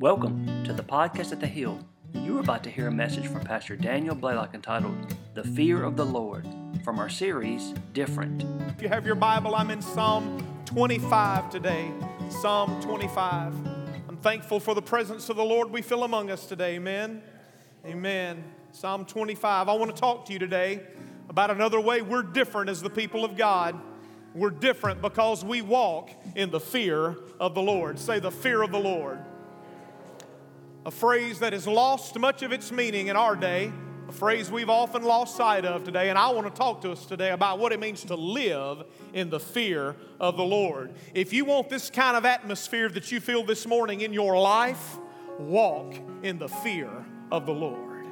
Welcome to the podcast at the Hill. You are about to hear a message from Pastor Daniel Blaylock entitled The Fear of the Lord from our series Different. If you have your Bible, I'm in Psalm 25 today. Psalm 25. I'm thankful for the presence of the Lord we feel among us today. Amen. Amen. Psalm 25. I want to talk to you today about another way we're different as the people of God. We're different because we walk in the fear of the Lord. Say, the fear of the Lord a phrase that has lost much of its meaning in our day, a phrase we've often lost sight of today. And I want to talk to us today about what it means to live in the fear of the Lord. If you want this kind of atmosphere that you feel this morning in your life, walk in the fear of the Lord.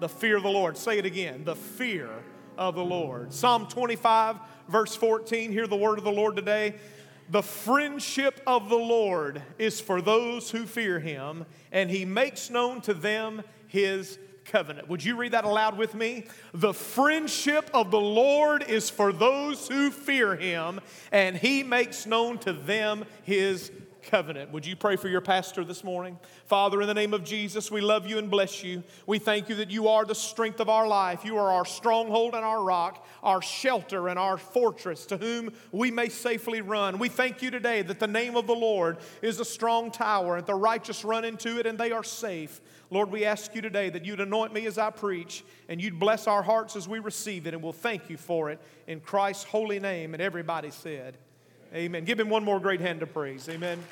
The fear of the Lord. Say it again the fear of the Lord. Psalm 25, verse 14. Hear the word of the Lord today. The friendship of the Lord is for those who fear him, and he makes known to them his covenant. Would you read that aloud with me? The friendship of the Lord is for those who fear him, and he makes known to them his covenant. Would you pray for your pastor this morning? Father, in the name of Jesus, we love you and bless you. We thank you that you are the strength of our life. You are our stronghold and our rock, our shelter and our fortress to whom we may safely run. We thank you today that the name of the Lord is a strong tower, and the righteous run into it and they are safe. Lord, we ask you today that you'd anoint me as I preach and you'd bless our hearts as we receive it, and we'll thank you for it in Christ's holy name. And everybody said, Amen. Give him one more great hand of praise. Amen.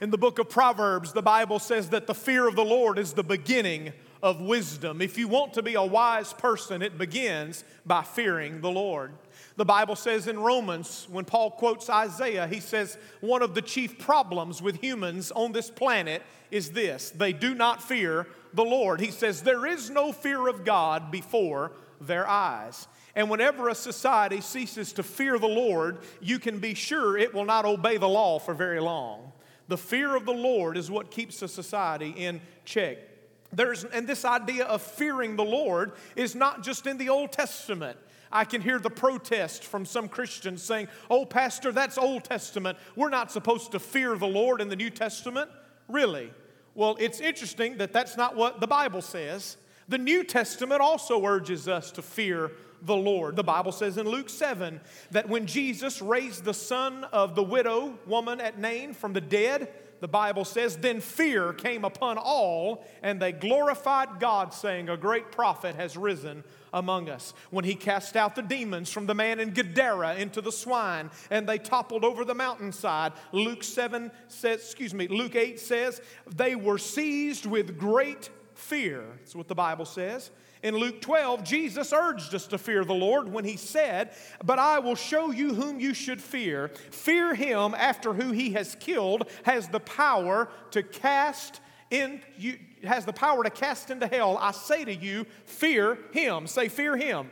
In the book of Proverbs, the Bible says that the fear of the Lord is the beginning of wisdom. If you want to be a wise person, it begins by fearing the Lord. The Bible says in Romans, when Paul quotes Isaiah, he says, One of the chief problems with humans on this planet is this they do not fear the Lord. He says, There is no fear of God before their eyes. And whenever a society ceases to fear the Lord, you can be sure it will not obey the law for very long. The fear of the Lord is what keeps a society in check. There's, and this idea of fearing the Lord is not just in the Old Testament. I can hear the protest from some Christians saying, Oh, Pastor, that's Old Testament. We're not supposed to fear the Lord in the New Testament. Really? Well, it's interesting that that's not what the Bible says. The New Testament also urges us to fear the Lord. The Bible says in Luke 7 that when Jesus raised the son of the widow woman at Nain from the dead, the Bible says, then fear came upon all, and they glorified God, saying, A great prophet has risen among us. When he cast out the demons from the man in Gadara into the swine, and they toppled over the mountainside. Luke 7 says, excuse me, Luke 8 says, they were seized with great fear. That's what the Bible says. In Luke 12, Jesus urged us to fear the Lord when he said, But I will show you whom you should fear. Fear him after who he has killed, has the power to cast in you has the power to cast into hell. I say to you, fear him. Say, fear him.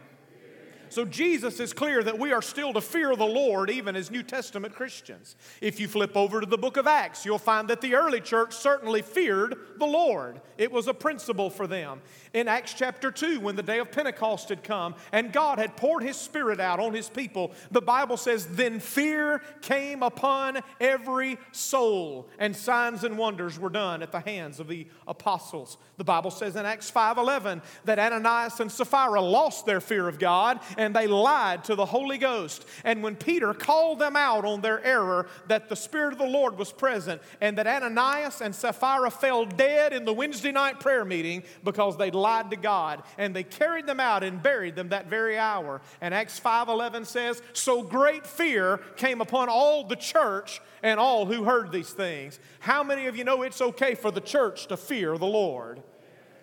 So Jesus is clear that we are still to fear the Lord even as New Testament Christians. If you flip over to the book of Acts, you'll find that the early church certainly feared the Lord. It was a principle for them. In Acts chapter 2, when the day of Pentecost had come and God had poured his spirit out on his people, the Bible says, Then fear came upon every soul, and signs and wonders were done at the hands of the apostles. The Bible says in Acts 5:11 that Ananias and Sapphira lost their fear of God and they lied to the Holy Ghost. And when Peter called them out on their error that the Spirit of the Lord was present and that Ananias and Sapphira fell dead in the Wednesday night prayer meeting because they lied to God and they carried them out and buried them that very hour. And Acts 5:11 says, "So great fear came upon all the church and all who heard these things." How many of you know it's okay for the church to fear the Lord?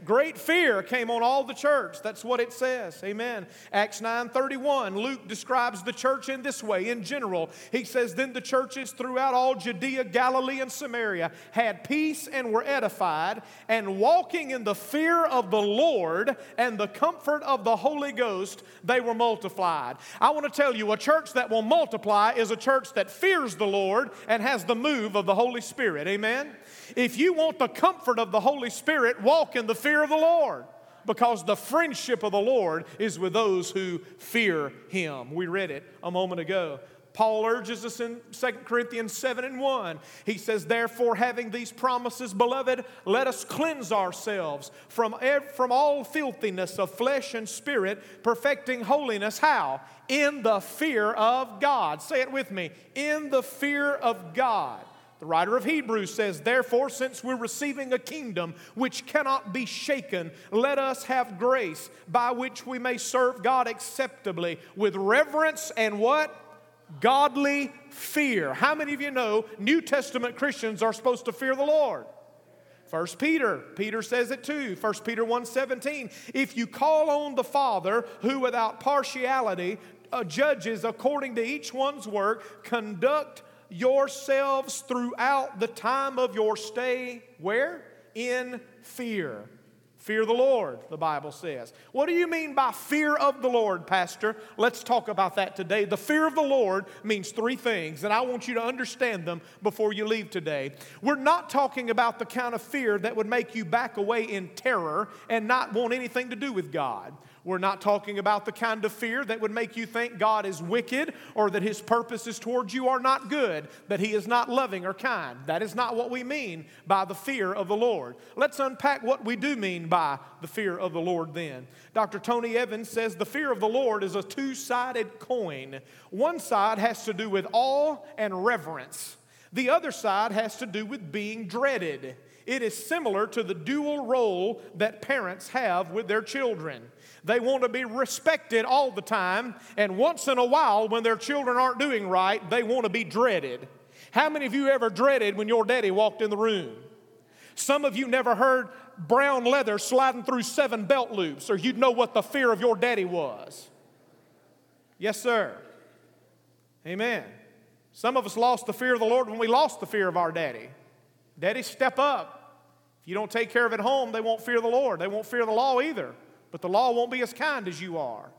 Great fear came on all the church. That's what it says. Amen. Acts 9:31. Luke describes the church in this way in general. He says, Then the churches throughout all Judea, Galilee, and Samaria had peace and were edified, and walking in the fear of the Lord and the comfort of the Holy Ghost, they were multiplied. I want to tell you, a church that will multiply is a church that fears the Lord and has the move of the Holy Spirit. Amen. If you want the comfort of the Holy Spirit, walk in the fear of the Lord because the friendship of the Lord is with those who fear Him. We read it a moment ago. Paul urges us in 2 Corinthians 7 and 1. He says, Therefore, having these promises, beloved, let us cleanse ourselves from, ev- from all filthiness of flesh and spirit, perfecting holiness. How? In the fear of God. Say it with me. In the fear of God. The writer of Hebrews says, Therefore, since we're receiving a kingdom which cannot be shaken, let us have grace by which we may serve God acceptably with reverence and what? Godly fear. How many of you know New Testament Christians are supposed to fear the Lord? First Peter, Peter says it too. First Peter 1:17. If you call on the Father, who without partiality uh, judges according to each one's work, conduct yourselves throughout the time of your stay where? In fear. Fear the Lord, the Bible says. What do you mean by fear of the Lord, Pastor? Let's talk about that today. The fear of the Lord means three things, and I want you to understand them before you leave today. We're not talking about the kind of fear that would make you back away in terror and not want anything to do with God. We're not talking about the kind of fear that would make you think God is wicked or that his purposes towards you are not good, that he is not loving or kind. That is not what we mean by the fear of the Lord. Let's unpack what we do mean by the fear of the Lord then. Dr. Tony Evans says the fear of the Lord is a two sided coin. One side has to do with awe and reverence, the other side has to do with being dreaded. It is similar to the dual role that parents have with their children. They want to be respected all the time, and once in a while, when their children aren't doing right, they want to be dreaded. How many of you ever dreaded when your daddy walked in the room? Some of you never heard brown leather sliding through seven belt loops, or you'd know what the fear of your daddy was. Yes, sir. Amen. Some of us lost the fear of the Lord when we lost the fear of our daddy. Daddy, step up. If you don't take care of it home, they won't fear the Lord. They won't fear the law either but the law won't be as kind as you are.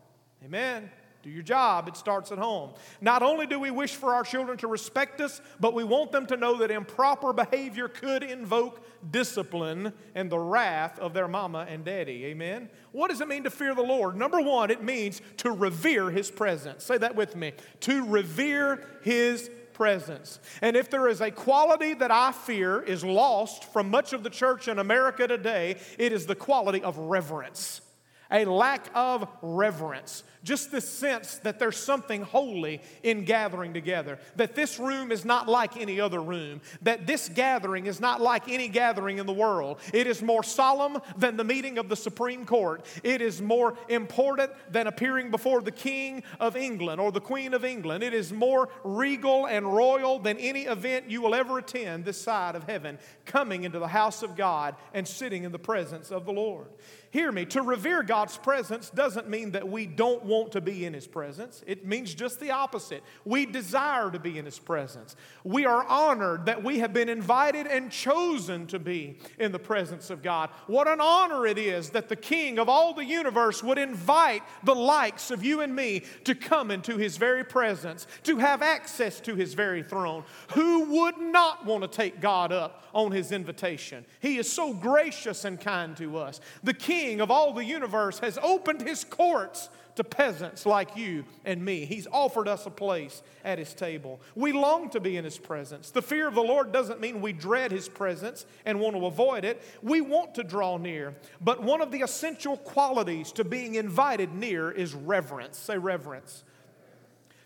Amen. Do your job, it starts at home. Not only do we wish for our children to respect us, but we want them to know that improper behavior could invoke discipline and the wrath of their mama and daddy. Amen. What does it mean to fear the Lord? Number one, it means to revere his presence. Say that with me. To revere his presence. And if there is a quality that I fear is lost from much of the church in America today, it is the quality of reverence a lack of reverence. Just the sense that there's something holy in gathering together, that this room is not like any other room, that this gathering is not like any gathering in the world. It is more solemn than the meeting of the Supreme Court. It is more important than appearing before the King of England or the Queen of England. It is more regal and royal than any event you will ever attend this side of heaven, coming into the house of God and sitting in the presence of the Lord. Hear me, to revere God's presence doesn't mean that we don't want to be in His presence. It means just the opposite. We desire to be in His presence. We are honored that we have been invited and chosen to be in the presence of God. What an honor it is that the King of all the universe would invite the likes of you and me to come into His very presence, to have access to His very throne. Who would not want to take God up on His invitation? He is so gracious and kind to us. The King king of all the universe has opened his courts to peasants like you and me. He's offered us a place at his table. We long to be in his presence. The fear of the Lord doesn't mean we dread his presence and want to avoid it. We want to draw near. But one of the essential qualities to being invited near is reverence. Say reverence.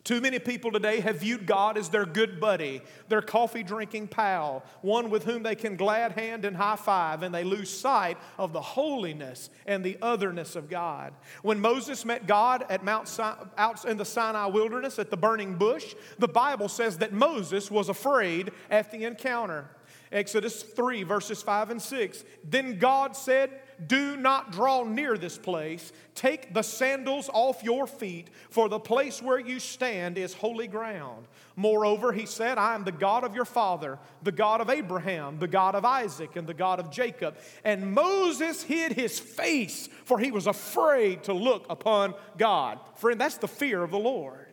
Too many people today have viewed God as their good buddy, their coffee drinking pal, one with whom they can glad hand and high five, and they lose sight of the holiness and the otherness of God. When Moses met God at Mount Sinai, out in the Sinai wilderness at the burning bush, the Bible says that Moses was afraid at the encounter. Exodus 3, verses 5 and 6. Then God said, do not draw near this place. Take the sandals off your feet, for the place where you stand is holy ground. Moreover, he said, I am the God of your father, the God of Abraham, the God of Isaac, and the God of Jacob. And Moses hid his face, for he was afraid to look upon God. Friend, that's the fear of the Lord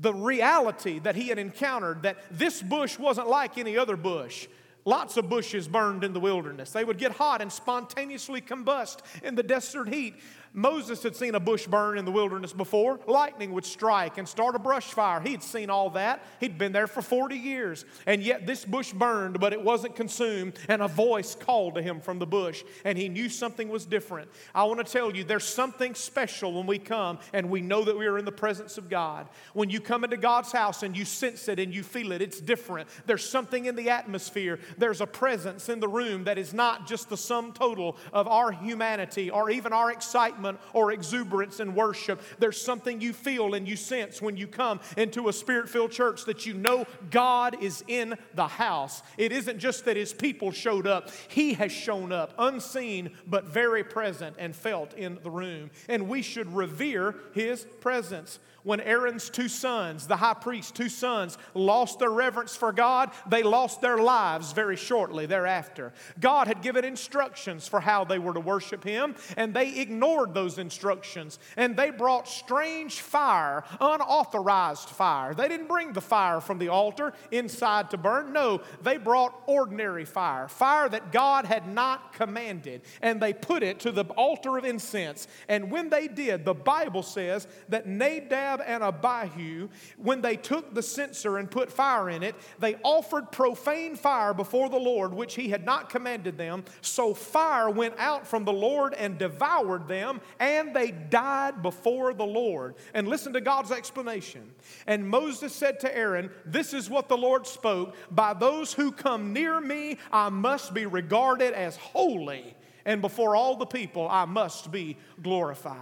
the reality that he had encountered that this bush wasn't like any other bush. Lots of bushes burned in the wilderness. They would get hot and spontaneously combust in the desert heat. Moses had seen a bush burn in the wilderness before. Lightning would strike and start a brush fire. He'd seen all that. He'd been there for 40 years. And yet this bush burned, but it wasn't consumed. And a voice called to him from the bush, and he knew something was different. I want to tell you, there's something special when we come and we know that we are in the presence of God. When you come into God's house and you sense it and you feel it, it's different. There's something in the atmosphere. There's a presence in the room that is not just the sum total of our humanity or even our excitement excitement or exuberance in worship. There's something you feel and you sense when you come into a spirit filled church that you know God is in the house. It isn't just that His people showed up, He has shown up, unseen but very present and felt in the room. And we should revere His presence. When Aaron's two sons, the high priest's two sons, lost their reverence for God, they lost their lives very shortly thereafter. God had given instructions for how they were to worship Him, and they ignored those instructions. And they brought strange fire, unauthorized fire. They didn't bring the fire from the altar inside to burn. No, they brought ordinary fire, fire that God had not commanded. And they put it to the altar of incense. And when they did, the Bible says that Nadab Nadab and Abihu, when they took the censer and put fire in it, they offered profane fire before the Lord, which he had not commanded them. So fire went out from the Lord and devoured them, and they died before the Lord. And listen to God's explanation. And Moses said to Aaron, This is what the Lord spoke By those who come near me, I must be regarded as holy, and before all the people, I must be glorified.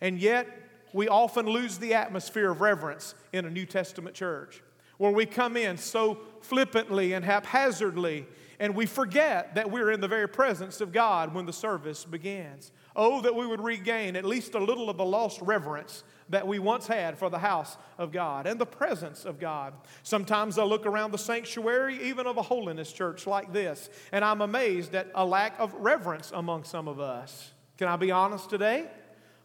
And yet, we often lose the atmosphere of reverence in a New Testament church where we come in so flippantly and haphazardly and we forget that we're in the very presence of God when the service begins. Oh, that we would regain at least a little of the lost reverence that we once had for the house of God and the presence of God. Sometimes I look around the sanctuary, even of a holiness church like this, and I'm amazed at a lack of reverence among some of us. Can I be honest today?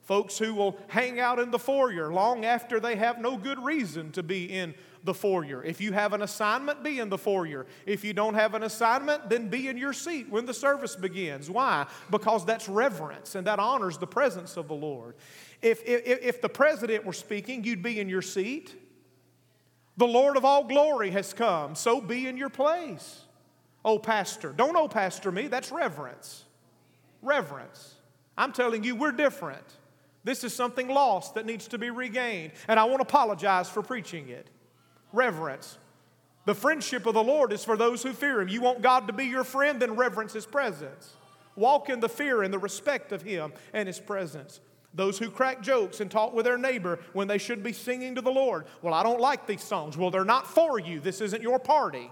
Folks who will hang out in the foyer long after they have no good reason to be in the foyer. If you have an assignment, be in the foyer. If you don't have an assignment, then be in your seat when the service begins. Why? Because that's reverence and that honors the presence of the Lord. If, if, if the president were speaking, you'd be in your seat. The Lord of all glory has come, so be in your place. Oh, pastor. Don't oh, pastor me. That's reverence. Reverence. I'm telling you, we're different. This is something lost that needs to be regained. And I want to apologize for preaching it. Reverence. The friendship of the Lord is for those who fear Him. You want God to be your friend, then reverence His presence. Walk in the fear and the respect of Him and His presence. Those who crack jokes and talk with their neighbor when they should be singing to the Lord. Well, I don't like these songs. Well, they're not for you. This isn't your party.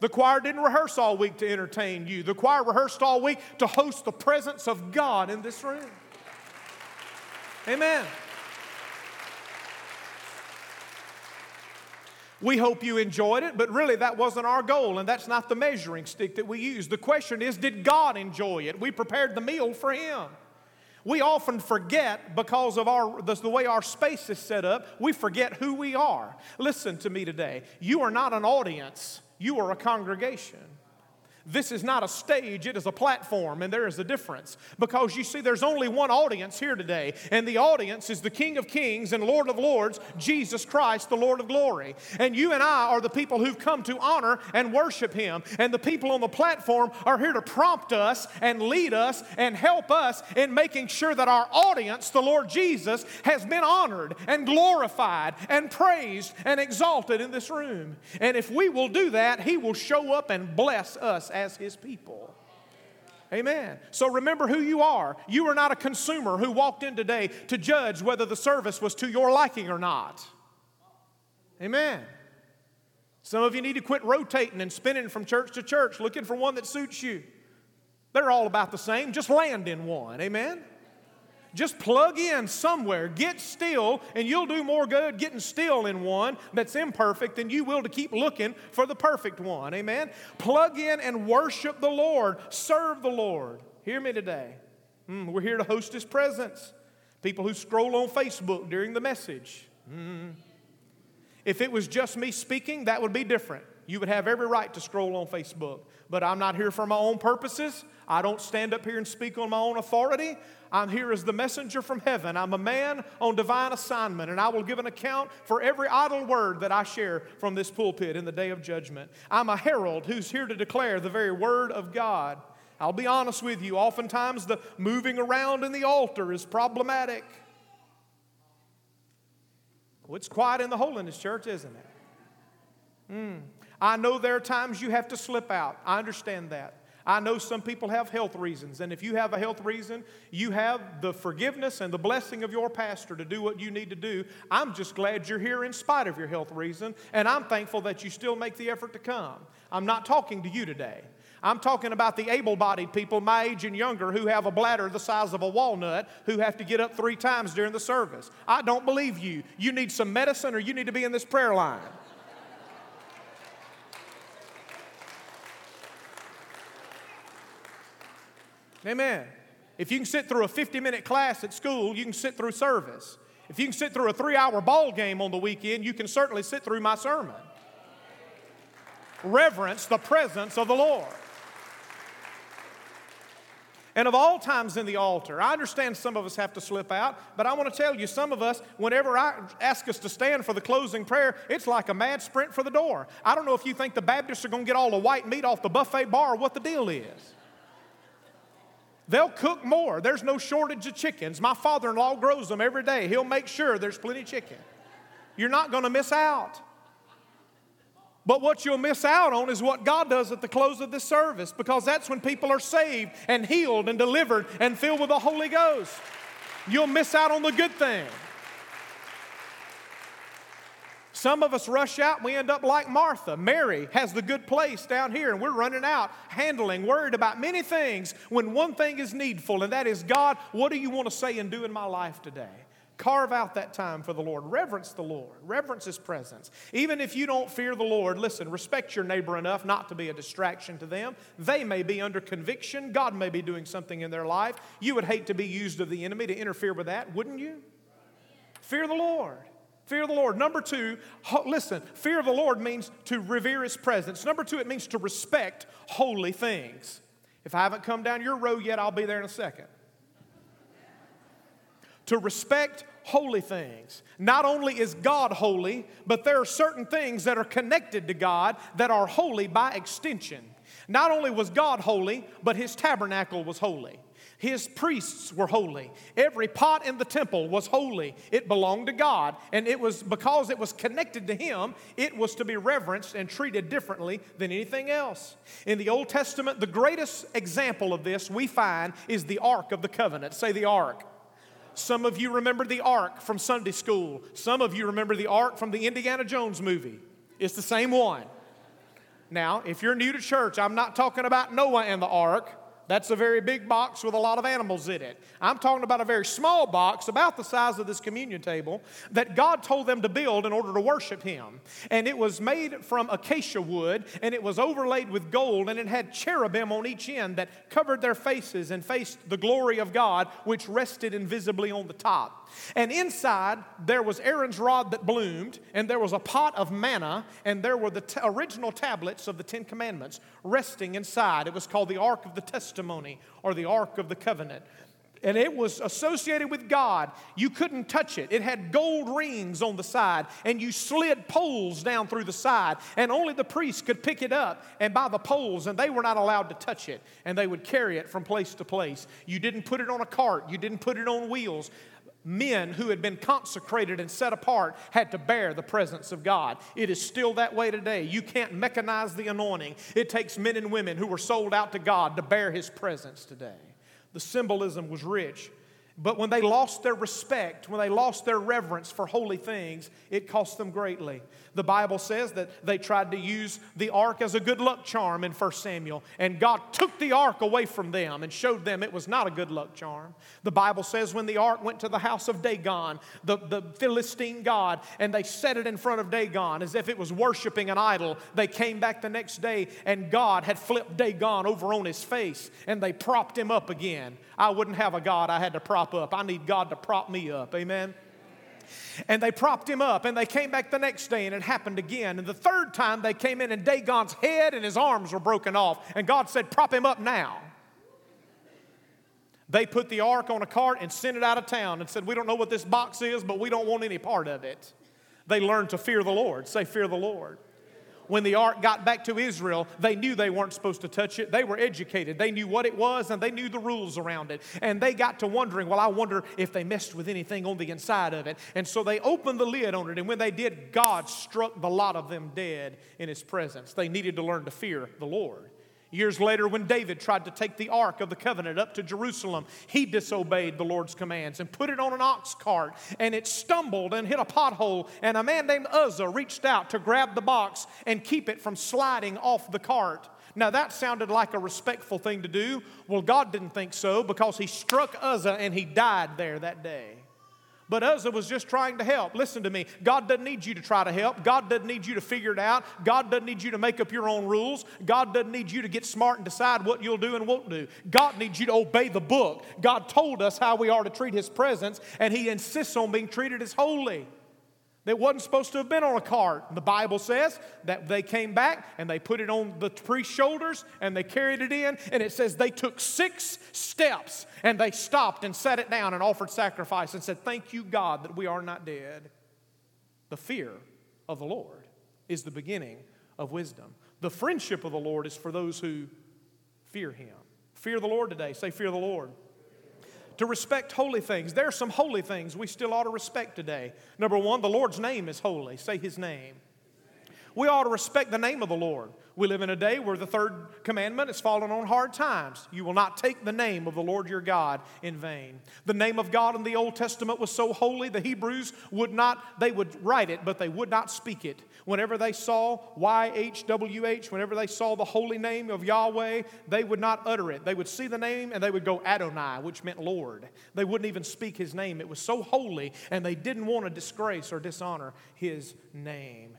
The choir didn't rehearse all week to entertain you. The choir rehearsed all week to host the presence of God in this room. Amen. We hope you enjoyed it, but really that wasn't our goal, and that's not the measuring stick that we use. The question is, did God enjoy it? We prepared the meal for Him. We often forget because of our, the, way our space is set up, we forget who we are. Listen to me today. You are not an audience you are a congregation. This is not a stage, it is a platform, and there is a difference. Because you see, there's only one audience here today, and the audience is the King of Kings and Lord of Lords, Jesus Christ, the Lord of glory. And you and I are the people who've come to honor and worship Him. And the people on the platform are here to prompt us and lead us and help us in making sure that our audience, the Lord Jesus, has been honored and glorified and praised and exalted in this room. And if we will do that, He will show up and bless us as his people. Amen. So remember who you are. You are not a consumer who walked in today to judge whether the service was to your liking or not. Amen. Some of you need to quit rotating and spinning from church to church looking for one that suits you. They're all about the same. Just land in one. Amen. Just plug in somewhere, get still, and you'll do more good getting still in one that's imperfect than you will to keep looking for the perfect one. Amen? Plug in and worship the Lord, serve the Lord. Hear me today. Mm, we're here to host His presence. People who scroll on Facebook during the message. Mm. If it was just me speaking, that would be different. You would have every right to scroll on Facebook. But I'm not here for my own purposes. I don't stand up here and speak on my own authority. I'm here as the messenger from heaven. I'm a man on divine assignment, and I will give an account for every idle word that I share from this pulpit in the day of judgment. I'm a herald who's here to declare the very word of God. I'll be honest with you, oftentimes the moving around in the altar is problematic. Well, it's quiet in the holiness church, isn't it? Mm. I know there are times you have to slip out. I understand that. I know some people have health reasons, and if you have a health reason, you have the forgiveness and the blessing of your pastor to do what you need to do. I'm just glad you're here in spite of your health reason, and I'm thankful that you still make the effort to come. I'm not talking to you today. I'm talking about the able bodied people, my age and younger, who have a bladder the size of a walnut, who have to get up three times during the service. I don't believe you. You need some medicine or you need to be in this prayer line. Amen. If you can sit through a 50 minute class at school, you can sit through service. If you can sit through a three hour ball game on the weekend, you can certainly sit through my sermon. Reverence the presence of the Lord. And of all times in the altar, I understand some of us have to slip out, but I want to tell you, some of us, whenever I ask us to stand for the closing prayer, it's like a mad sprint for the door. I don't know if you think the Baptists are going to get all the white meat off the buffet bar or what the deal is. They'll cook more. There's no shortage of chickens. My father in law grows them every day. He'll make sure there's plenty of chicken. You're not going to miss out. But what you'll miss out on is what God does at the close of this service because that's when people are saved and healed and delivered and filled with the Holy Ghost. You'll miss out on the good thing. Some of us rush out and we end up like Martha. Mary has the good place down here, and we're running out, handling, worried about many things when one thing is needful, and that is God, what do you want to say and do in my life today? Carve out that time for the Lord. Reverence the Lord. Reverence His presence. Even if you don't fear the Lord, listen, respect your neighbor enough not to be a distraction to them. They may be under conviction. God may be doing something in their life. You would hate to be used of the enemy to interfere with that, wouldn't you? Fear the Lord. Fear of the Lord. Number two, listen, fear of the Lord means to revere His presence. Number two, it means to respect holy things. If I haven't come down your road yet, I'll be there in a second. To respect holy things. Not only is God holy, but there are certain things that are connected to God that are holy by extension. Not only was God holy, but His tabernacle was holy. His priests were holy. Every pot in the temple was holy. It belonged to God. And it was because it was connected to Him, it was to be reverenced and treated differently than anything else. In the Old Testament, the greatest example of this we find is the Ark of the Covenant. Say the Ark. Some of you remember the Ark from Sunday school. Some of you remember the Ark from the Indiana Jones movie. It's the same one. Now, if you're new to church, I'm not talking about Noah and the Ark. That's a very big box with a lot of animals in it. I'm talking about a very small box, about the size of this communion table, that God told them to build in order to worship Him. And it was made from acacia wood, and it was overlaid with gold, and it had cherubim on each end that covered their faces and faced the glory of God, which rested invisibly on the top. And inside, there was Aaron's rod that bloomed, and there was a pot of manna, and there were the t- original tablets of the Ten Commandments resting inside. It was called the Ark of the Testimony or the Ark of the Covenant. And it was associated with God. You couldn't touch it. It had gold rings on the side, and you slid poles down through the side, and only the priests could pick it up and by the poles, and they were not allowed to touch it, and they would carry it from place to place. You didn't put it on a cart, you didn't put it on wheels men who had been consecrated and set apart had to bear the presence of God. It is still that way today. You can't mechanize the anointing. It takes men and women who were sold out to God to bear His presence today. The symbolism was rich. But when they lost their respect, when they lost their reverence for holy things, it cost them greatly. The Bible says that they tried to use the ark as a good luck charm in 1 Samuel, and God took the ark away from them and showed them it was not a good luck charm. The Bible says when the ark went to the house of Dagon, the, the Philistine god, and they set it in front of Dagon as if it was worshiping an idol, they came back the next day and God had flipped Dagon over on his face and they propped him up again. I wouldn't have a God I had to prop up. I need God to prop me up. Amen. And they propped him up, and they came back the next day, and it happened again. And the third time they came in, and Dagon's head and his arms were broken off. And God said, Prop him up now. They put the ark on a cart and sent it out of town and said, We don't know what this box is, but we don't want any part of it. They learned to fear the Lord. Say, Fear the Lord when the ark got back to Israel, they knew they weren't supposed to touch it. They were educated. They knew what it was and they knew the rules around it. And they got to wondering, well, I wonder if they messed with anything on the inside of it. And so they opened the lid on it. And when they did, God struck the lot of them dead in his presence. They needed to learn to fear the Lord. Years later, when David tried to take the Ark of the Covenant up to Jerusalem, he disobeyed the Lord's commands and put it on an ox cart, and it stumbled and hit a pothole. And a man named Uzzah reached out to grab the box and keep it from sliding off the cart. Now, that sounded like a respectful thing to do. Well, God didn't think so because he struck Uzzah and he died there that day. But Uzzah was just trying to help. Listen to me. God doesn't need you to try to help. God doesn't need you to figure it out. God doesn't need you to make up your own rules. God doesn't need you to get smart and decide what you'll do and won't do. God needs you to obey the book. God told us how we are to treat His presence, and He insists on being treated as holy that wasn't supposed to have been on a cart. The Bible says that they came back and they put it on the priest's shoulders and they carried it in. And it says they took six steps and they stopped and set it down and offered sacrifice and said, Thank you, God, that we are not dead. The fear of the Lord is the beginning of wisdom. The friendship of the Lord is for those who fear Him. Fear the Lord today. Say, Fear the Lord to respect holy things. There are some holy things we still ought to respect today. Number one, the Lord's name is holy. Say his name. We ought to respect the name of the Lord. We live in a day where the third commandment is fallen on hard times. You will not take the name of the Lord your God in vain. The name of God in the Old Testament was so holy, the Hebrews would not, they would write it, but they would not speak it. Whenever they saw YHWH, whenever they saw the holy name of Yahweh, they would not utter it. They would see the name and they would go Adonai, which meant Lord. They wouldn't even speak his name. It was so holy, and they didn't want to disgrace or dishonor his name.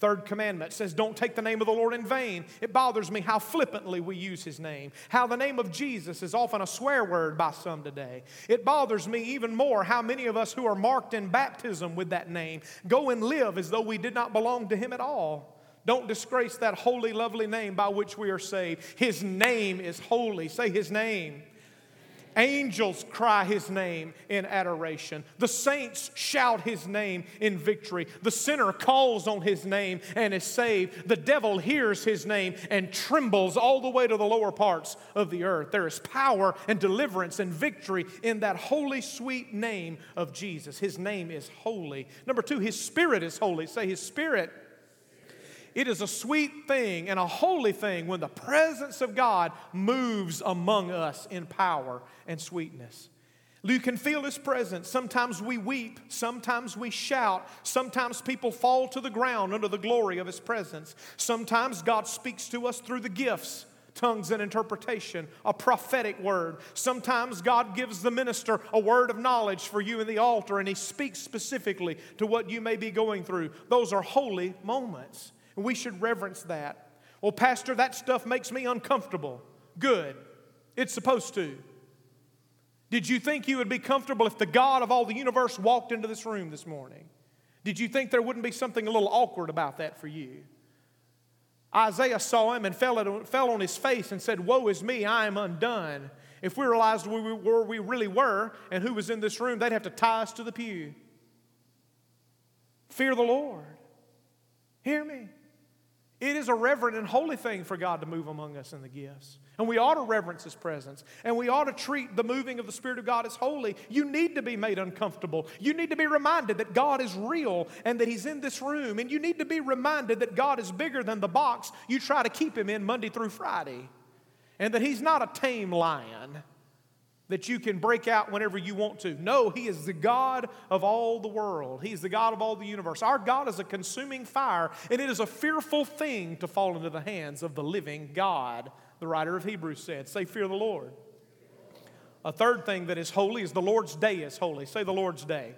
Third commandment says, Don't take the name of the Lord in vain. It bothers me how flippantly we use his name, how the name of Jesus is often a swear word by some today. It bothers me even more how many of us who are marked in baptism with that name go and live as though we did not belong to him at all. Don't disgrace that holy, lovely name by which we are saved. His name is holy. Say his name. Angels cry his name in adoration. The saints shout his name in victory. The sinner calls on his name and is saved. The devil hears his name and trembles all the way to the lower parts of the earth. There is power and deliverance and victory in that holy, sweet name of Jesus. His name is holy. Number two, his spirit is holy. Say, his spirit it is a sweet thing and a holy thing when the presence of God moves among us in power and sweetness. You can feel His presence. Sometimes we weep, sometimes we shout, sometimes people fall to the ground under the glory of His presence. Sometimes God speaks to us through the gifts tongues and interpretation, a prophetic word. Sometimes God gives the minister a word of knowledge for you in the altar and he speaks specifically to what you may be going through. Those are holy moments. And we should reverence that. Well, Pastor, that stuff makes me uncomfortable. Good. It's supposed to. Did you think you would be comfortable if the God of all the universe walked into this room this morning? Did you think there wouldn't be something a little awkward about that for you? Isaiah saw him and fell, fell on his face and said, Woe is me, I am undone. If we realized where we really were and who was in this room, they'd have to tie us to the pew. Fear the Lord. Hear me. It is a reverent and holy thing for God to move among us in the gifts. And we ought to reverence His presence. And we ought to treat the moving of the Spirit of God as holy. You need to be made uncomfortable. You need to be reminded that God is real and that He's in this room. And you need to be reminded that God is bigger than the box you try to keep Him in Monday through Friday. And that He's not a tame lion that you can break out whenever you want to. No, He is the God of all the world. He's the God of all the universe. Our God is a consuming fire, and it is a fearful thing to fall into the hands of the living God, the writer of Hebrews said. Say, Fear the Lord. A third thing that is holy is the Lord's day is holy. Say, the Lord's day.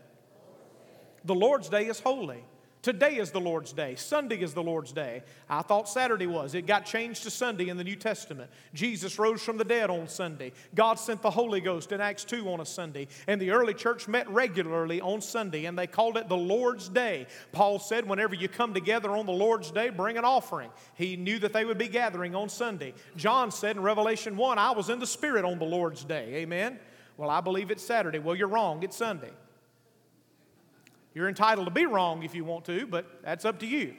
The Lord's day is holy. Today is the Lord's day. Sunday is the Lord's day. I thought Saturday was. It got changed to Sunday in the New Testament. Jesus rose from the dead on Sunday. God sent the Holy Ghost in Acts 2 on a Sunday. And the early church met regularly on Sunday, and they called it the Lord's day. Paul said, whenever you come together on the Lord's day, bring an offering. He knew that they would be gathering on Sunday. John said in Revelation 1, I was in the Spirit on the Lord's day. Amen. Well, I believe it's Saturday. Well, you're wrong. It's Sunday. You're entitled to be wrong if you want to, but that's up to you.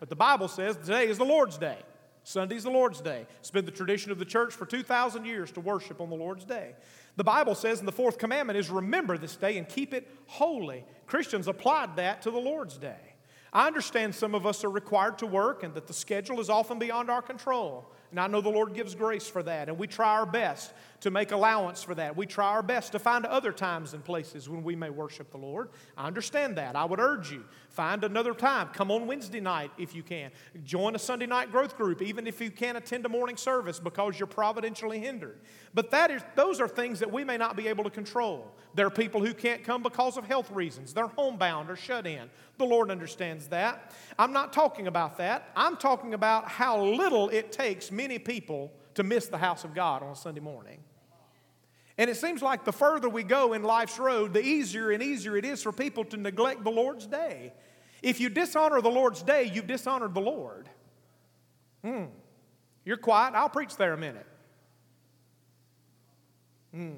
But the Bible says today is the Lord's day. Sunday's the Lord's day. It's been the tradition of the church for 2,000 years to worship on the Lord's day. The Bible says in the fourth commandment is remember this day and keep it holy. Christians applied that to the Lord's day. I understand some of us are required to work and that the schedule is often beyond our control. And I know the Lord gives grace for that, and we try our best to make allowance for that. We try our best to find other times and places when we may worship the Lord. I understand that. I would urge you find another time. Come on Wednesday night if you can. Join a Sunday night growth group, even if you can't attend a morning service because you're providentially hindered. But that is, those are things that we may not be able to control. There are people who can't come because of health reasons. They're homebound or shut in. The Lord understands that. I'm not talking about that. I'm talking about how little it takes many people to miss the house of God on a Sunday morning. And it seems like the further we go in life's road, the easier and easier it is for people to neglect the Lord's day. If you dishonor the Lord's day, you've dishonored the Lord. Hmm. You're quiet. I'll preach there a minute. Hmm.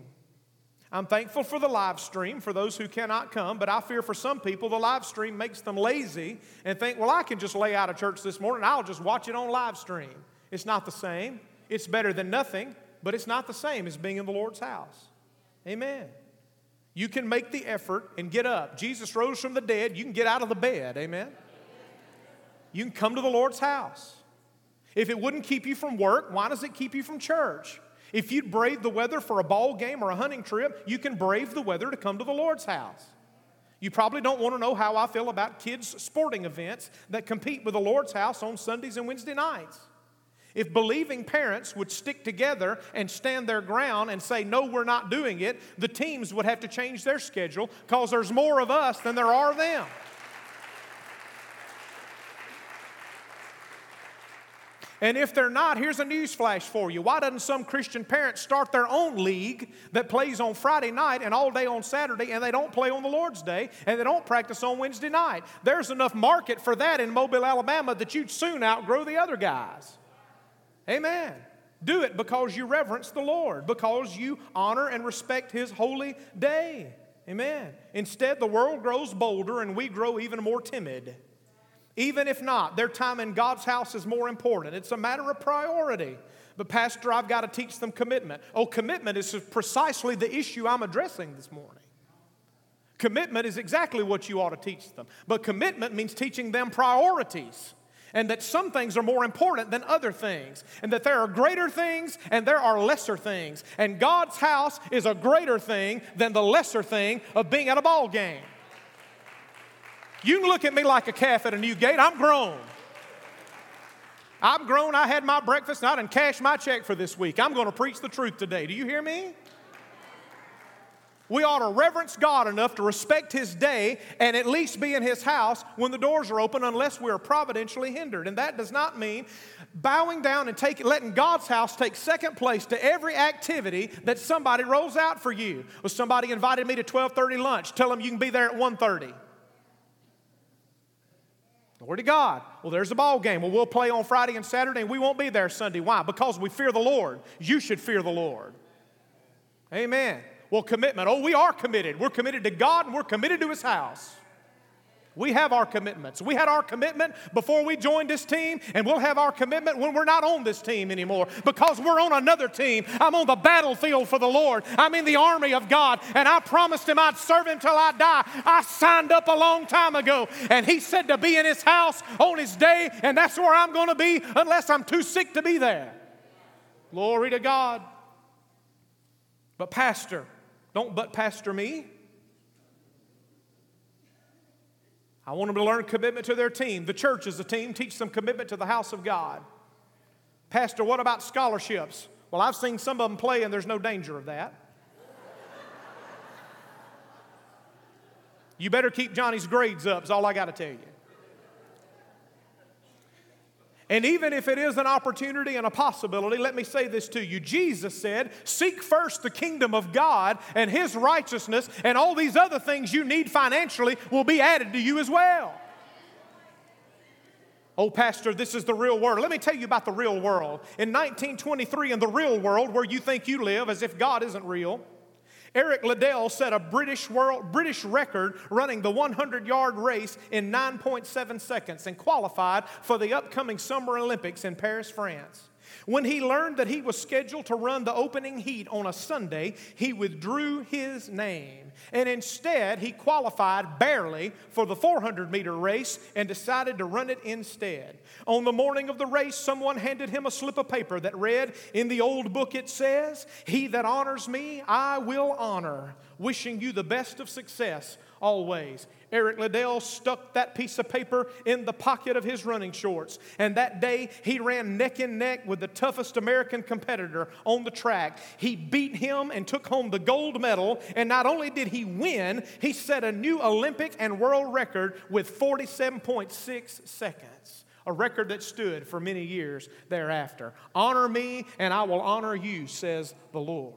I'm thankful for the live stream for those who cannot come, but I fear for some people the live stream makes them lazy and think, well, I can just lay out of church this morning, I'll just watch it on live stream. It's not the same. It's better than nothing, but it's not the same as being in the Lord's house. Amen. You can make the effort and get up. Jesus rose from the dead. You can get out of the bed. Amen. You can come to the Lord's house. If it wouldn't keep you from work, why does it keep you from church? If you'd brave the weather for a ball game or a hunting trip, you can brave the weather to come to the Lord's house. You probably don't want to know how I feel about kids' sporting events that compete with the Lord's house on Sundays and Wednesday nights. If believing parents would stick together and stand their ground and say, No, we're not doing it, the teams would have to change their schedule because there's more of us than there are them. And if they're not, here's a news flash for you. Why doesn't some Christian parents start their own league that plays on Friday night and all day on Saturday and they don't play on the Lord's Day and they don't practice on Wednesday night? There's enough market for that in Mobile, Alabama that you'd soon outgrow the other guys. Amen. Do it because you reverence the Lord, because you honor and respect His holy day. Amen. Instead, the world grows bolder and we grow even more timid. Even if not, their time in God's house is more important. It's a matter of priority. But, Pastor, I've got to teach them commitment. Oh, commitment is precisely the issue I'm addressing this morning. Commitment is exactly what you ought to teach them. But commitment means teaching them priorities and that some things are more important than other things, and that there are greater things and there are lesser things. And God's house is a greater thing than the lesser thing of being at a ball game. You can look at me like a calf at a new gate. I'm grown. I'm grown. I had my breakfast and I didn't cash my check for this week. I'm going to preach the truth today. Do you hear me? We ought to reverence God enough to respect His day and at least be in His house when the doors are open, unless we are providentially hindered. And that does not mean bowing down and taking, letting God's house take second place to every activity that somebody rolls out for you. Well, somebody invited me to 12:30 lunch. Tell them you can be there at 1:30. Glory to God. Well, there's a ball game. Well, we'll play on Friday and Saturday, and we won't be there Sunday. Why? Because we fear the Lord. You should fear the Lord. Amen. Well, commitment. Oh, we are committed. We're committed to God and we're committed to His house. We have our commitments. We had our commitment before we joined this team, and we'll have our commitment when we're not on this team anymore because we're on another team. I'm on the battlefield for the Lord. I'm in the army of God, and I promised Him I'd serve Him till I die. I signed up a long time ago, and He said to be in His house on His day, and that's where I'm going to be unless I'm too sick to be there. Glory to God. But, Pastor, don't but pastor me. I want them to learn commitment to their team. The church is a team. Teach them commitment to the house of God. Pastor, what about scholarships? Well, I've seen some of them play, and there's no danger of that. You better keep Johnny's grades up, is all I got to tell you. And even if it is an opportunity and a possibility, let me say this to you. Jesus said, Seek first the kingdom of God and his righteousness, and all these other things you need financially will be added to you as well. Oh, Pastor, this is the real world. Let me tell you about the real world. In 1923, in the real world where you think you live as if God isn't real, Eric Liddell set a British, world, British record running the 100 yard race in 9.7 seconds and qualified for the upcoming Summer Olympics in Paris, France. When he learned that he was scheduled to run the opening heat on a Sunday, he withdrew his name. And instead, he qualified barely for the 400 meter race and decided to run it instead. On the morning of the race, someone handed him a slip of paper that read, In the old book, it says, He that honors me, I will honor. Wishing you the best of success always. Eric Liddell stuck that piece of paper in the pocket of his running shorts. And that day, he ran neck and neck with the toughest American competitor on the track. He beat him and took home the gold medal. And not only did he win, he set a new Olympic and world record with 47.6 seconds. A record that stood for many years thereafter. Honor me, and I will honor you, says the Lord.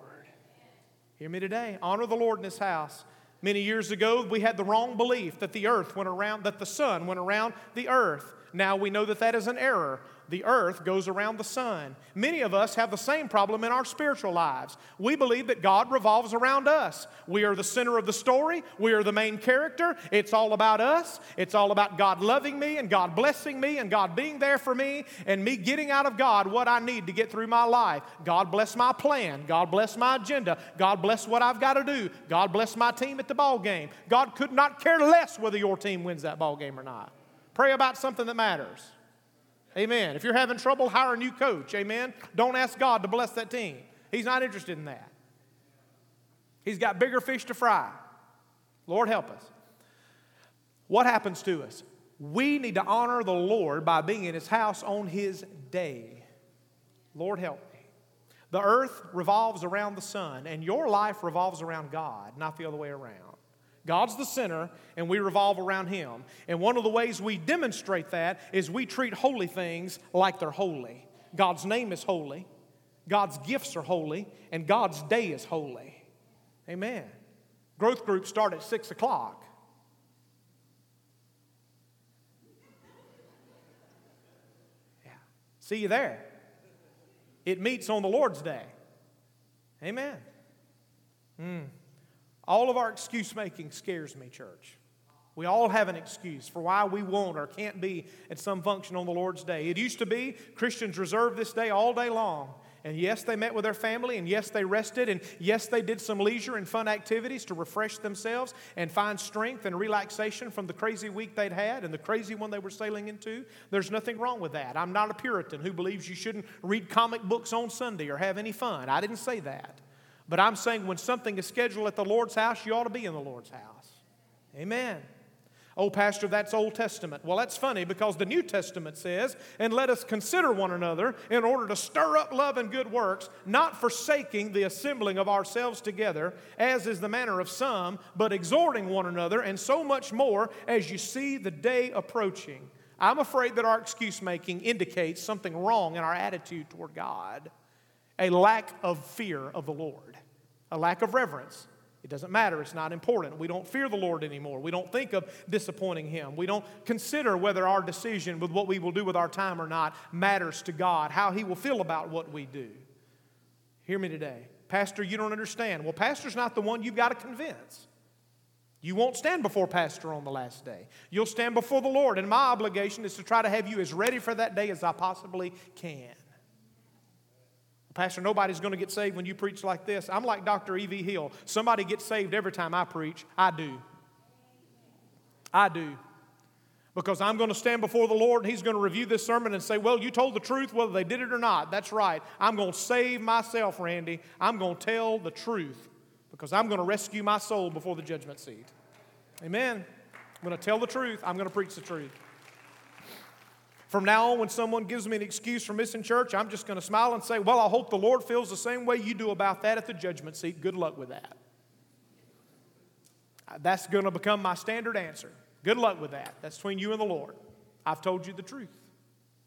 Hear me today. Honor the Lord in this house Many years ago, we had the wrong belief that the earth went around, that the sun went around the earth. Now we know that that is an error the earth goes around the sun. Many of us have the same problem in our spiritual lives. We believe that God revolves around us. We are the center of the story, we are the main character. It's all about us. It's all about God loving me and God blessing me and God being there for me and me getting out of God what I need to get through my life. God bless my plan. God bless my agenda. God bless what I've got to do. God bless my team at the ball game. God could not care less whether your team wins that ball game or not. Pray about something that matters. Amen. If you're having trouble, hire a new coach. Amen. Don't ask God to bless that team. He's not interested in that. He's got bigger fish to fry. Lord help us. What happens to us? We need to honor the Lord by being in His house on His day. Lord help me. The earth revolves around the sun, and your life revolves around God, not the other way around. God's the center, and we revolve around Him. And one of the ways we demonstrate that is we treat holy things like they're holy. God's name is holy, God's gifts are holy, and God's day is holy. Amen. Growth groups start at 6 o'clock. Yeah. See you there. It meets on the Lord's day. Amen. Mm. All of our excuse making scares me, church. We all have an excuse for why we won't or can't be at some function on the Lord's day. It used to be Christians reserved this day all day long. And yes, they met with their family, and yes, they rested, and yes, they did some leisure and fun activities to refresh themselves and find strength and relaxation from the crazy week they'd had and the crazy one they were sailing into. There's nothing wrong with that. I'm not a Puritan who believes you shouldn't read comic books on Sunday or have any fun. I didn't say that. But I'm saying when something is scheduled at the Lord's house, you ought to be in the Lord's house. Amen. Oh, Pastor, that's Old Testament. Well, that's funny because the New Testament says, and let us consider one another in order to stir up love and good works, not forsaking the assembling of ourselves together, as is the manner of some, but exhorting one another, and so much more as you see the day approaching. I'm afraid that our excuse making indicates something wrong in our attitude toward God a lack of fear of the Lord, a lack of reverence. It doesn't matter, it's not important. We don't fear the Lord anymore. We don't think of disappointing Him. We don't consider whether our decision with what we will do with our time or not matters to God, how He will feel about what we do. Hear me today. Pastor, you don't understand. Well, Pastor's not the one you've got to convince. You won't stand before Pastor on the last day. You'll stand before the Lord, and my obligation is to try to have you as ready for that day as I possibly can. Pastor, nobody's going to get saved when you preach like this. I'm like Dr. E.V. Hill. Somebody gets saved every time I preach. I do. I do. Because I'm going to stand before the Lord and He's going to review this sermon and say, Well, you told the truth whether they did it or not. That's right. I'm going to save myself, Randy. I'm going to tell the truth because I'm going to rescue my soul before the judgment seat. Amen. I'm going to tell the truth. I'm going to preach the truth. From now on, when someone gives me an excuse for missing church, I'm just going to smile and say, Well, I hope the Lord feels the same way you do about that at the judgment seat. Good luck with that. Uh, that's going to become my standard answer. Good luck with that. That's between you and the Lord. I've told you the truth.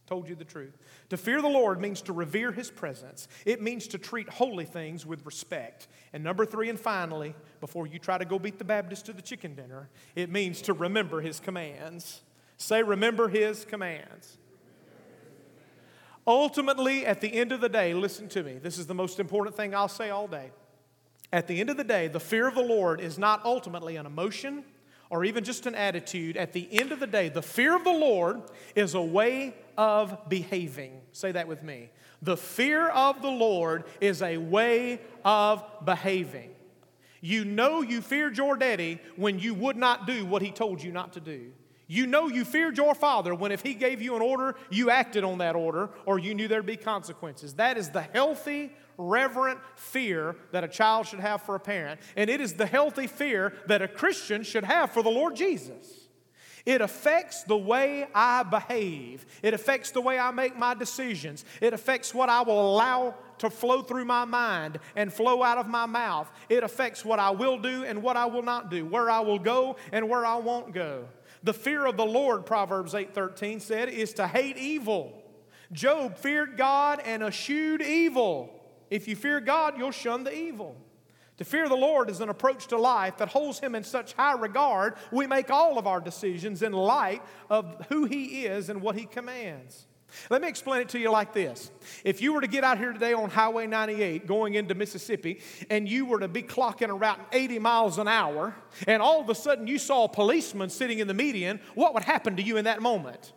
Told you the truth. To fear the Lord means to revere his presence. It means to treat holy things with respect. And number three, and finally, before you try to go beat the Baptist to the chicken dinner, it means to remember his commands. Say, remember his commands. Ultimately, at the end of the day, listen to me. This is the most important thing I'll say all day. At the end of the day, the fear of the Lord is not ultimately an emotion or even just an attitude. At the end of the day, the fear of the Lord is a way of behaving. Say that with me. The fear of the Lord is a way of behaving. You know you feared your daddy when you would not do what he told you not to do. You know you feared your father when if he gave you an order, you acted on that order or you knew there'd be consequences. That is the healthy, reverent fear that a child should have for a parent. And it is the healthy fear that a Christian should have for the Lord Jesus. It affects the way I behave. It affects the way I make my decisions. It affects what I will allow to flow through my mind and flow out of my mouth. It affects what I will do and what I will not do, where I will go and where I won't go. The fear of the Lord, Proverbs 8:13 said, is to hate evil. Job feared God and eschewed evil. If you fear God, you'll shun the evil. To fear the Lord is an approach to life that holds Him in such high regard, we make all of our decisions in light of who He is and what He commands. Let me explain it to you like this. If you were to get out here today on Highway 98 going into Mississippi and you were to be clocking around 80 miles an hour and all of a sudden you saw a policeman sitting in the median, what would happen to you in that moment?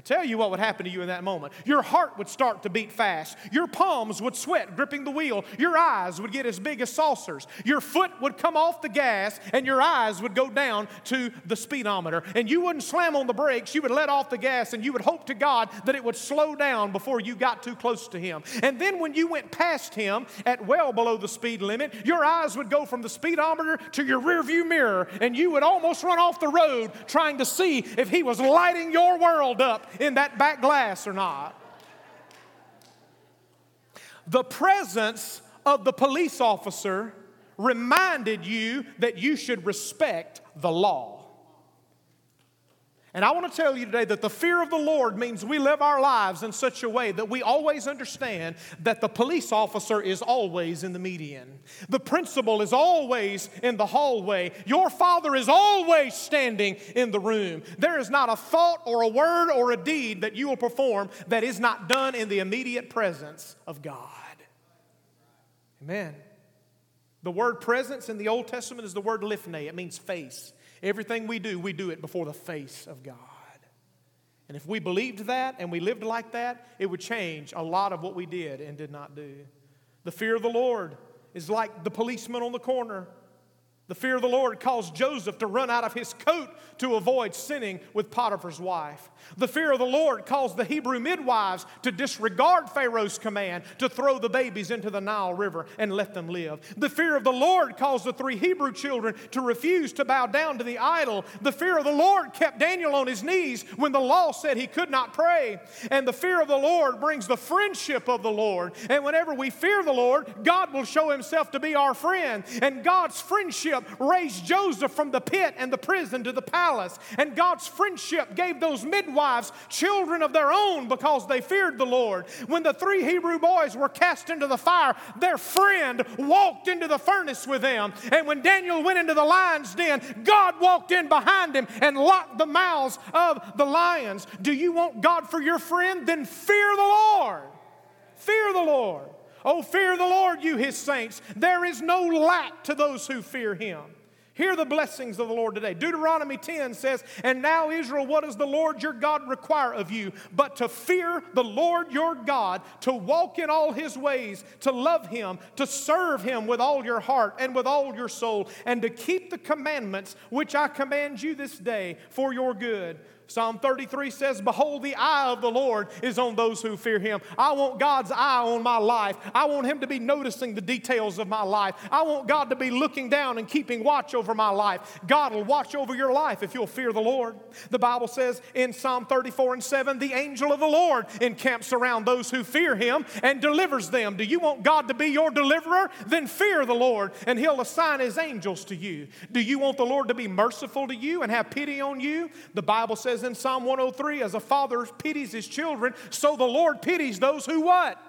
I tell you what would happen to you in that moment. Your heart would start to beat fast. Your palms would sweat gripping the wheel. Your eyes would get as big as saucers. Your foot would come off the gas and your eyes would go down to the speedometer. And you wouldn't slam on the brakes. You would let off the gas and you would hope to God that it would slow down before you got too close to Him. And then when you went past Him at well below the speed limit, your eyes would go from the speedometer to your rearview mirror and you would almost run off the road trying to see if He was lighting your world up in that back glass or not. The presence of the police officer reminded you that you should respect the law. And I want to tell you today that the fear of the Lord means we live our lives in such a way that we always understand that the police officer is always in the median. The principal is always in the hallway. Your father is always standing in the room. There is not a thought or a word or a deed that you will perform that is not done in the immediate presence of God. Amen. The word presence in the Old Testament is the word lifne, it means face. Everything we do, we do it before the face of God. And if we believed that and we lived like that, it would change a lot of what we did and did not do. The fear of the Lord is like the policeman on the corner the fear of the Lord caused Joseph to run out of his coat to avoid sinning with Potiphar's wife. The fear of the Lord caused the Hebrew midwives to disregard Pharaoh's command to throw the babies into the Nile River and let them live. The fear of the Lord caused the three Hebrew children to refuse to bow down to the idol. The fear of the Lord kept Daniel on his knees when the law said he could not pray. And the fear of the Lord brings the friendship of the Lord. And whenever we fear the Lord, God will show himself to be our friend. And God's friendship raised Joseph from the pit and the prison to the palace. And God's friendship gave those midwives children of their own because they feared the Lord. When the three Hebrew boys were cast into the fire, their friend walked into the furnace with them. And when Daniel went into the lion's den, God walked in behind him and locked the mouths of the lions. Do you want God for your friend? Then fear the Lord. Fear the Lord. Oh, fear the Lord, you his saints. There is no lack to those who fear him. Hear the blessings of the Lord today. Deuteronomy 10 says, And now, Israel, what does the Lord your God require of you? But to fear the Lord your God, to walk in all his ways, to love him, to serve him with all your heart and with all your soul, and to keep the commandments which I command you this day for your good. Psalm 33 says, Behold, the eye of the Lord is on those who fear him. I want God's eye on my life. I want him to be noticing the details of my life. I want God to be looking down and keeping watch over my life. God will watch over your life if you'll fear the Lord. The Bible says in Psalm 34 and 7, The angel of the Lord encamps around those who fear him and delivers them. Do you want God to be your deliverer? Then fear the Lord, and he'll assign his angels to you. Do you want the Lord to be merciful to you and have pity on you? The Bible says says in Psalm 103 as a father pities his children, so the Lord pities those who what?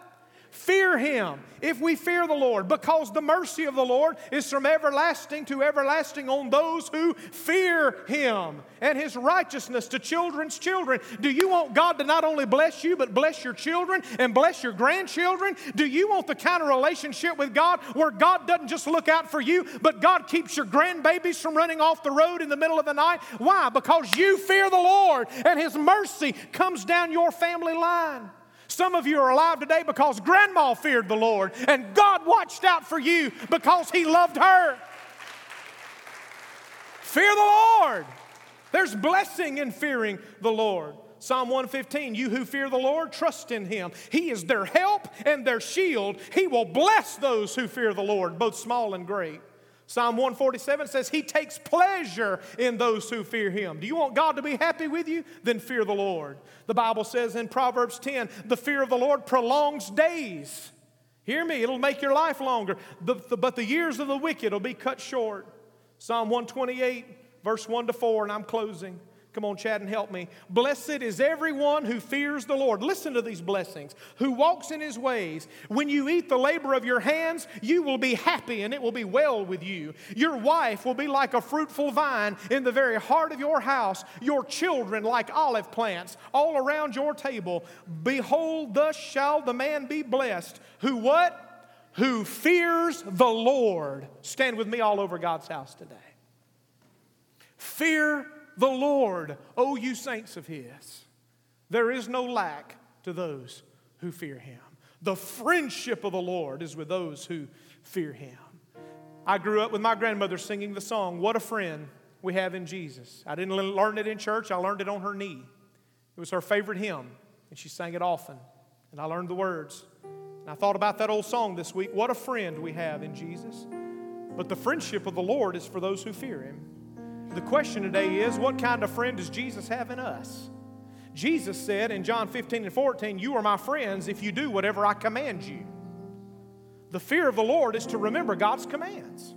Fear him if we fear the Lord, because the mercy of the Lord is from everlasting to everlasting on those who fear him, and his righteousness to children's children. Do you want God to not only bless you, but bless your children and bless your grandchildren? Do you want the kind of relationship with God where God doesn't just look out for you, but God keeps your grandbabies from running off the road in the middle of the night? Why? Because you fear the Lord, and his mercy comes down your family line. Some of you are alive today because grandma feared the Lord and God watched out for you because He loved her. Fear the Lord. There's blessing in fearing the Lord. Psalm 115, you who fear the Lord, trust in him. He is their help and their shield. He will bless those who fear the Lord, both small and great. Psalm 147 says, He takes pleasure in those who fear Him. Do you want God to be happy with you? Then fear the Lord. The Bible says in Proverbs 10, the fear of the Lord prolongs days. Hear me, it'll make your life longer, but the years of the wicked will be cut short. Psalm 128, verse 1 to 4, and I'm closing. Come on, Chad, and help me. Blessed is everyone who fears the Lord. Listen to these blessings. Who walks in his ways. When you eat the labor of your hands, you will be happy and it will be well with you. Your wife will be like a fruitful vine in the very heart of your house. Your children like olive plants all around your table. Behold, thus shall the man be blessed. Who what? Who fears the Lord. Stand with me all over God's house today. Fear the Lord, O you saints of His. There is no lack to those who fear Him. The friendship of the Lord is with those who fear Him. I grew up with my grandmother singing the song, What a Friend We Have in Jesus. I didn't learn it in church, I learned it on her knee. It was her favorite hymn, and she sang it often. And I learned the words. And I thought about that old song this week What a friend we have in Jesus. But the friendship of the Lord is for those who fear Him. The question today is what kind of friend does Jesus have in us? Jesus said in John 15 and 14, You are my friends if you do whatever I command you. The fear of the Lord is to remember God's commands.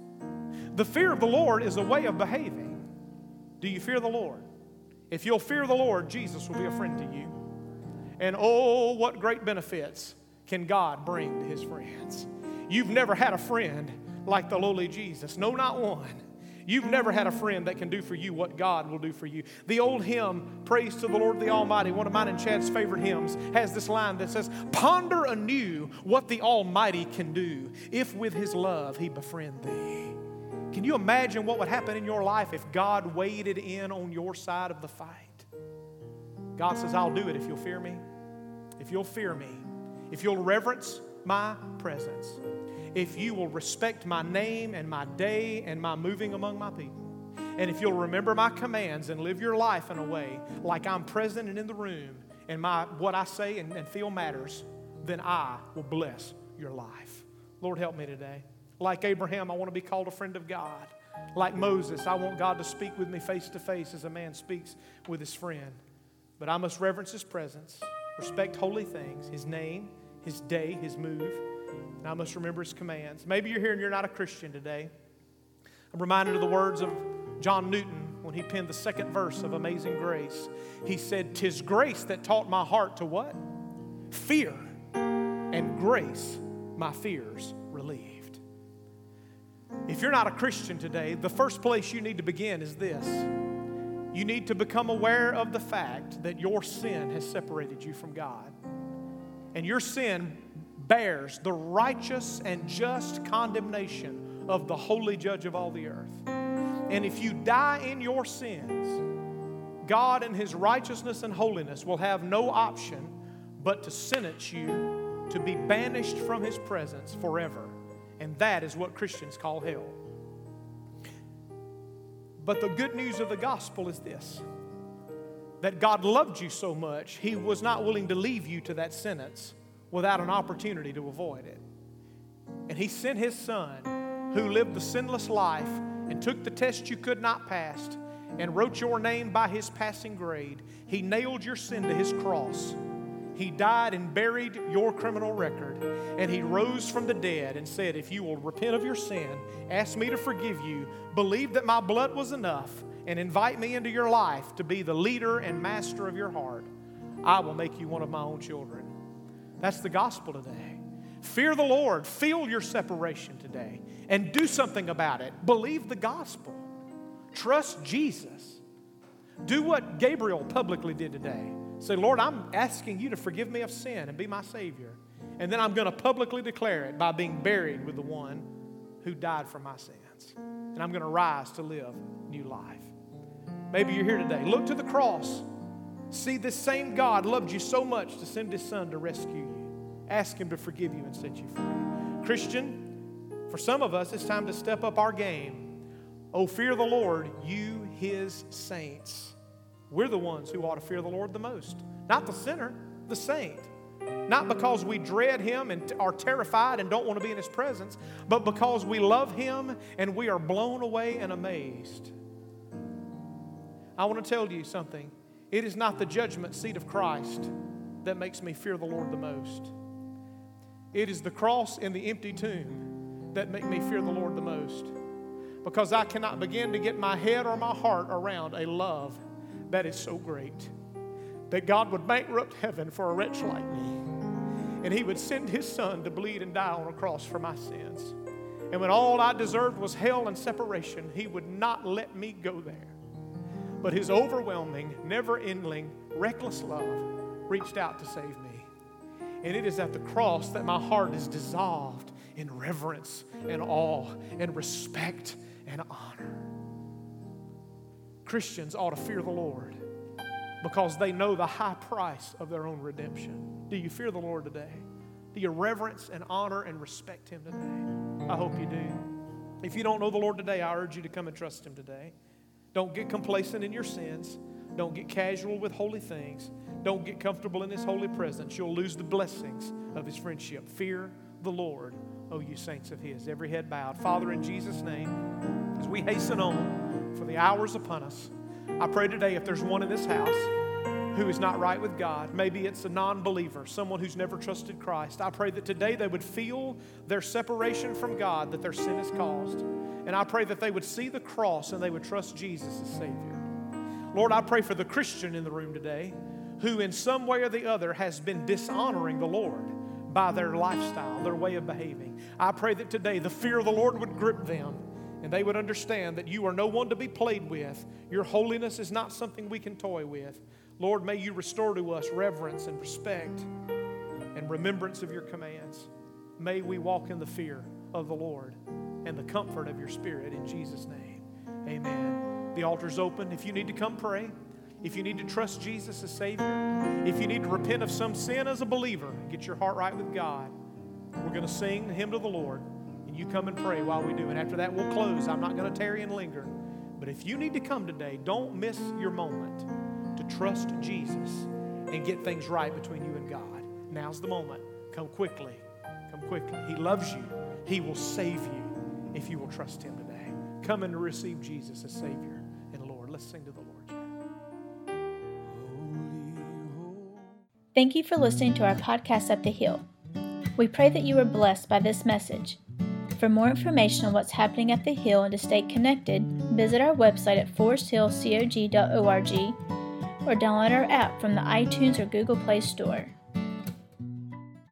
The fear of the Lord is a way of behaving. Do you fear the Lord? If you'll fear the Lord, Jesus will be a friend to you. And oh, what great benefits can God bring to his friends. You've never had a friend like the lowly Jesus. No, not one. You've never had a friend that can do for you what God will do for you. The old hymn, Praise to the Lord the Almighty, one of mine and Chad's favorite hymns, has this line that says, Ponder anew what the Almighty can do if with His love He befriend thee. Can you imagine what would happen in your life if God waded in on your side of the fight? God says, I'll do it if you'll fear me. If you'll fear me. If you'll reverence my presence if you will respect my name and my day and my moving among my people. And if you'll remember my commands and live your life in a way like I'm present and in the room and my, what I say and, and feel matters, then I will bless your life. Lord, help me today. Like Abraham, I want to be called a friend of God. Like Moses, I want God to speak with me face to face as a man speaks with his friend. But I must reverence his presence, respect holy things, his name, his day, his move. And I must remember his commands. Maybe you're here and you're not a Christian today. I'm reminded of the words of John Newton when he penned the second verse of Amazing Grace. He said, Tis grace that taught my heart to what? Fear, and grace my fears relieved. If you're not a Christian today, the first place you need to begin is this. You need to become aware of the fact that your sin has separated you from God. And your sin bears the righteous and just condemnation of the holy judge of all the earth. And if you die in your sins, God in His righteousness and holiness will have no option but to sentence you to be banished from His presence forever. And that is what Christians call hell. But the good news of the gospel is this that God loved you so much, He was not willing to leave you to that sentence without an opportunity to avoid it. And He sent His Son, who lived the sinless life and took the test you could not pass and wrote your name by His passing grade. He nailed your sin to His cross. He died and buried your criminal record. And He rose from the dead and said, If you will repent of your sin, ask me to forgive you, believe that my blood was enough, and invite me into your life to be the leader and master of your heart, I will make you one of my own children. That's the gospel today. Fear the Lord, feel your separation today, and do something about it. Believe the gospel, trust Jesus. Do what Gabriel publicly did today. Say, Lord, I'm asking you to forgive me of sin and be my Savior. And then I'm going to publicly declare it by being buried with the one who died for my sins. And I'm going to rise to live new life. Maybe you're here today. Look to the cross. See, this same God loved you so much to send his son to rescue you. Ask him to forgive you and set you free. Christian, for some of us, it's time to step up our game. Oh, fear the Lord, you his saints. We're the ones who ought to fear the Lord the most. Not the sinner, the saint. Not because we dread him and are terrified and don't want to be in his presence, but because we love him and we are blown away and amazed. I want to tell you something. It is not the judgment seat of Christ that makes me fear the Lord the most. It is the cross and the empty tomb that make me fear the Lord the most. Because I cannot begin to get my head or my heart around a love that is so great that God would bankrupt heaven for a wretch like me. And He would send His Son to bleed and die on a cross for my sins. And when all I deserved was hell and separation, He would not let me go there. But His overwhelming, never ending, reckless love reached out to save me. And it is at the cross that my heart is dissolved in reverence and awe and respect and honor. Christians ought to fear the Lord because they know the high price of their own redemption. Do you fear the Lord today? Do you reverence and honor and respect Him today? I hope you do. If you don't know the Lord today, I urge you to come and trust Him today. Don't get complacent in your sins. Don't get casual with holy things. Don't get comfortable in His holy presence. You'll lose the blessings of His friendship. Fear the Lord, O you saints of His. Every head bowed. Father, in Jesus' name, as we hasten on for the hours upon us, I pray today if there's one in this house who is not right with God, maybe it's a non believer, someone who's never trusted Christ, I pray that today they would feel their separation from God that their sin has caused. And I pray that they would see the cross and they would trust Jesus as Savior. Lord, I pray for the Christian in the room today who, in some way or the other, has been dishonoring the Lord by their lifestyle, their way of behaving. I pray that today the fear of the Lord would grip them and they would understand that you are no one to be played with. Your holiness is not something we can toy with. Lord, may you restore to us reverence and respect and remembrance of your commands. May we walk in the fear of the Lord and the comfort of your Spirit in Jesus' name. Amen. The altar's open. If you need to come pray, if you need to trust Jesus as Savior, if you need to repent of some sin as a believer get your heart right with God, we're going to sing the hymn to the Lord. And you come and pray while we do. And after that, we'll close. I'm not going to tarry and linger. But if you need to come today, don't miss your moment to trust Jesus and get things right between you and God. Now's the moment. Come quickly. Come quickly. He loves you. He will save you if you will trust Him today. Come and receive Jesus as Savior and Lord. Let's sing to the Lord. Thank you for listening to our podcast, Up the Hill. We pray that you are blessed by this message. For more information on what's happening at the Hill and to stay connected, visit our website at foresthillcog.org or download our app from the iTunes or Google Play Store.